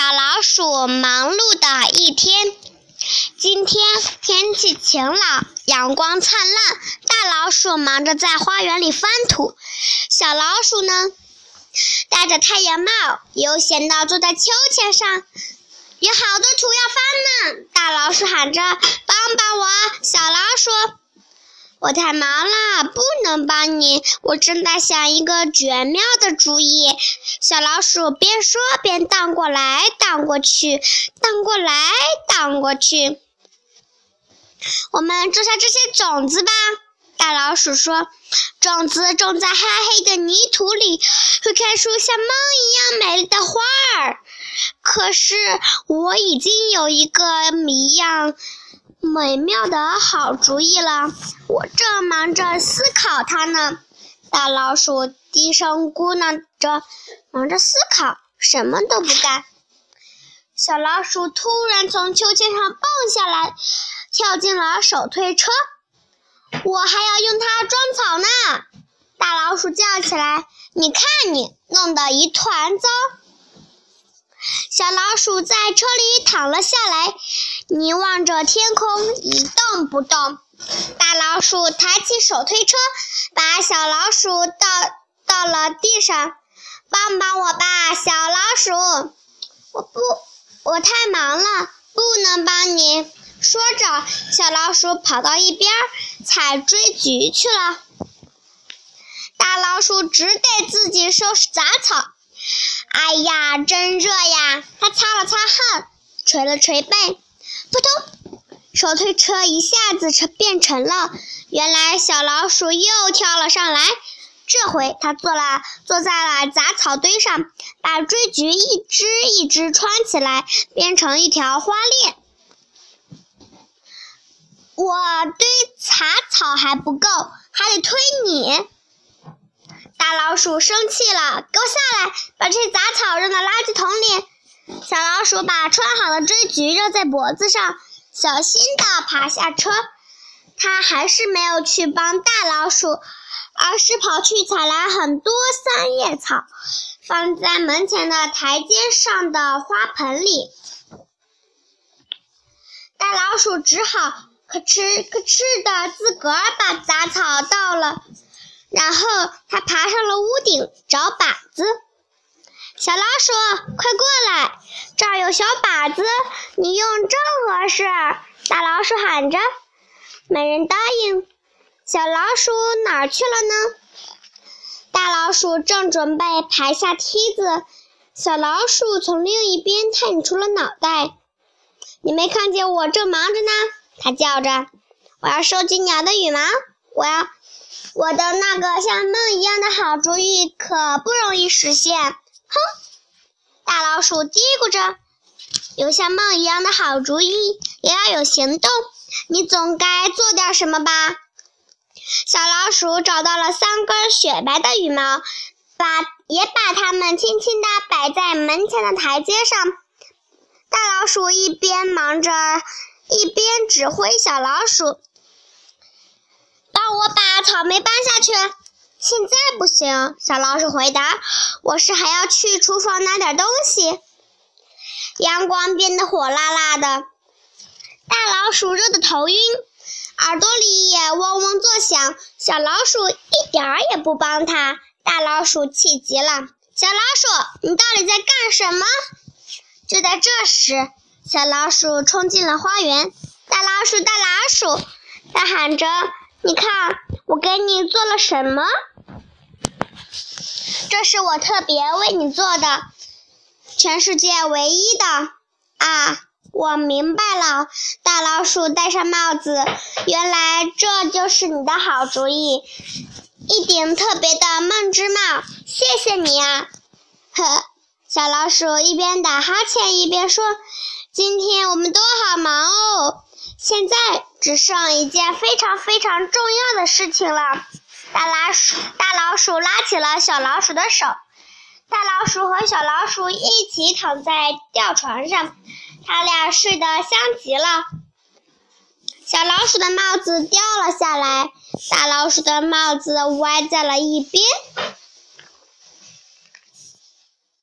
小老鼠忙碌的一天。今天天气晴朗，阳光灿烂。大老鼠忙着在花园里翻土，小老鼠呢，戴着太阳帽，悠闲地坐在秋千上。有好多土要翻呢！大老鼠喊着：“帮帮我！”小老鼠。我太忙了，不能帮你。我正在想一个绝妙的主意。小老鼠边说边荡过来荡过去，荡过来荡过去。我们种下这些种子吧，大老鼠说。种子种在黑黑的泥土里，会开出像梦一样美丽的花儿。可是我已经有一个谜样。美妙的好主意了，我正忙着思考它呢。大老鼠低声咕囔着，忙着思考，什么都不干。小老鼠突然从秋千上蹦下来，跳进了手推车。我还要用它装草呢！大老鼠叫起来：“你看，你弄得一团糟！”小老鼠在车里躺了下来，凝望着天空，一动不动。大老鼠抬起手推车，把小老鼠倒到了地上。帮帮我吧，小老鼠！我不，我太忙了，不能帮你。说着，小老鼠跑到一边采追菊去了。大老鼠只得自己收拾杂草。哎呀，真热呀！他擦了擦汗，捶了捶背，扑通，手推车一下子成变沉了。原来小老鼠又跳了上来，这回它坐了，坐在了杂草堆上，把追菊一只一只穿起来，编成一条花链。我堆杂草还不够，还得推你。大老鼠生气了，给我下来，把这些杂草扔到垃圾桶里。小老鼠把穿好的追菊绕在脖子上，小心地爬下车。它还是没有去帮大老鼠，而是跑去采来很多三叶草，放在门前的台阶上的花盆里。大老鼠只好咯哧咯哧的自个儿把杂草倒了。然后它爬上了屋顶找靶子。小老鼠，快过来，这儿有小靶子，你用正合适。大老鼠喊着，没人答应。小老鼠哪儿去了呢？大老鼠正准备爬下梯子，小老鼠从另一边探出了脑袋。你没看见我正忙着呢？它叫着，我要收集鸟的羽毛，我要。我的那个像梦一样的好主意可不容易实现。哼！大老鼠嘀咕着：“有像梦一样的好主意，也要有行动。你总该做点什么吧？”小老鼠找到了三根雪白的羽毛，把也把它们轻轻地摆在门前的台阶上。大老鼠一边忙着，一边指挥小老鼠。帮我把草莓搬下去。现在不行，小老鼠回答。我是还要去厨房拿点东西。阳光变得火辣辣的，大老鼠热得头晕，耳朵里也嗡嗡作响。小老鼠一点儿也不帮它，大老鼠气极了。小老鼠，你到底在干什么？就在这时，小老鼠冲进了花园。大老鼠，大老鼠，它喊着。你看，我给你做了什么？这是我特别为你做的，全世界唯一的啊！我明白了。大老鼠戴上帽子，原来这就是你的好主意，一顶特别的梦之帽。谢谢你啊！呵，小老鼠一边打哈欠一边说：“今天我们都好忙哦。”现在只剩一件非常非常重要的事情了。大老鼠，大老鼠拉起了小老鼠的手。大老鼠和小老鼠一起躺在吊床上，他俩睡得香极了。小老鼠的帽子掉了下来，大老鼠的帽子歪在了一边。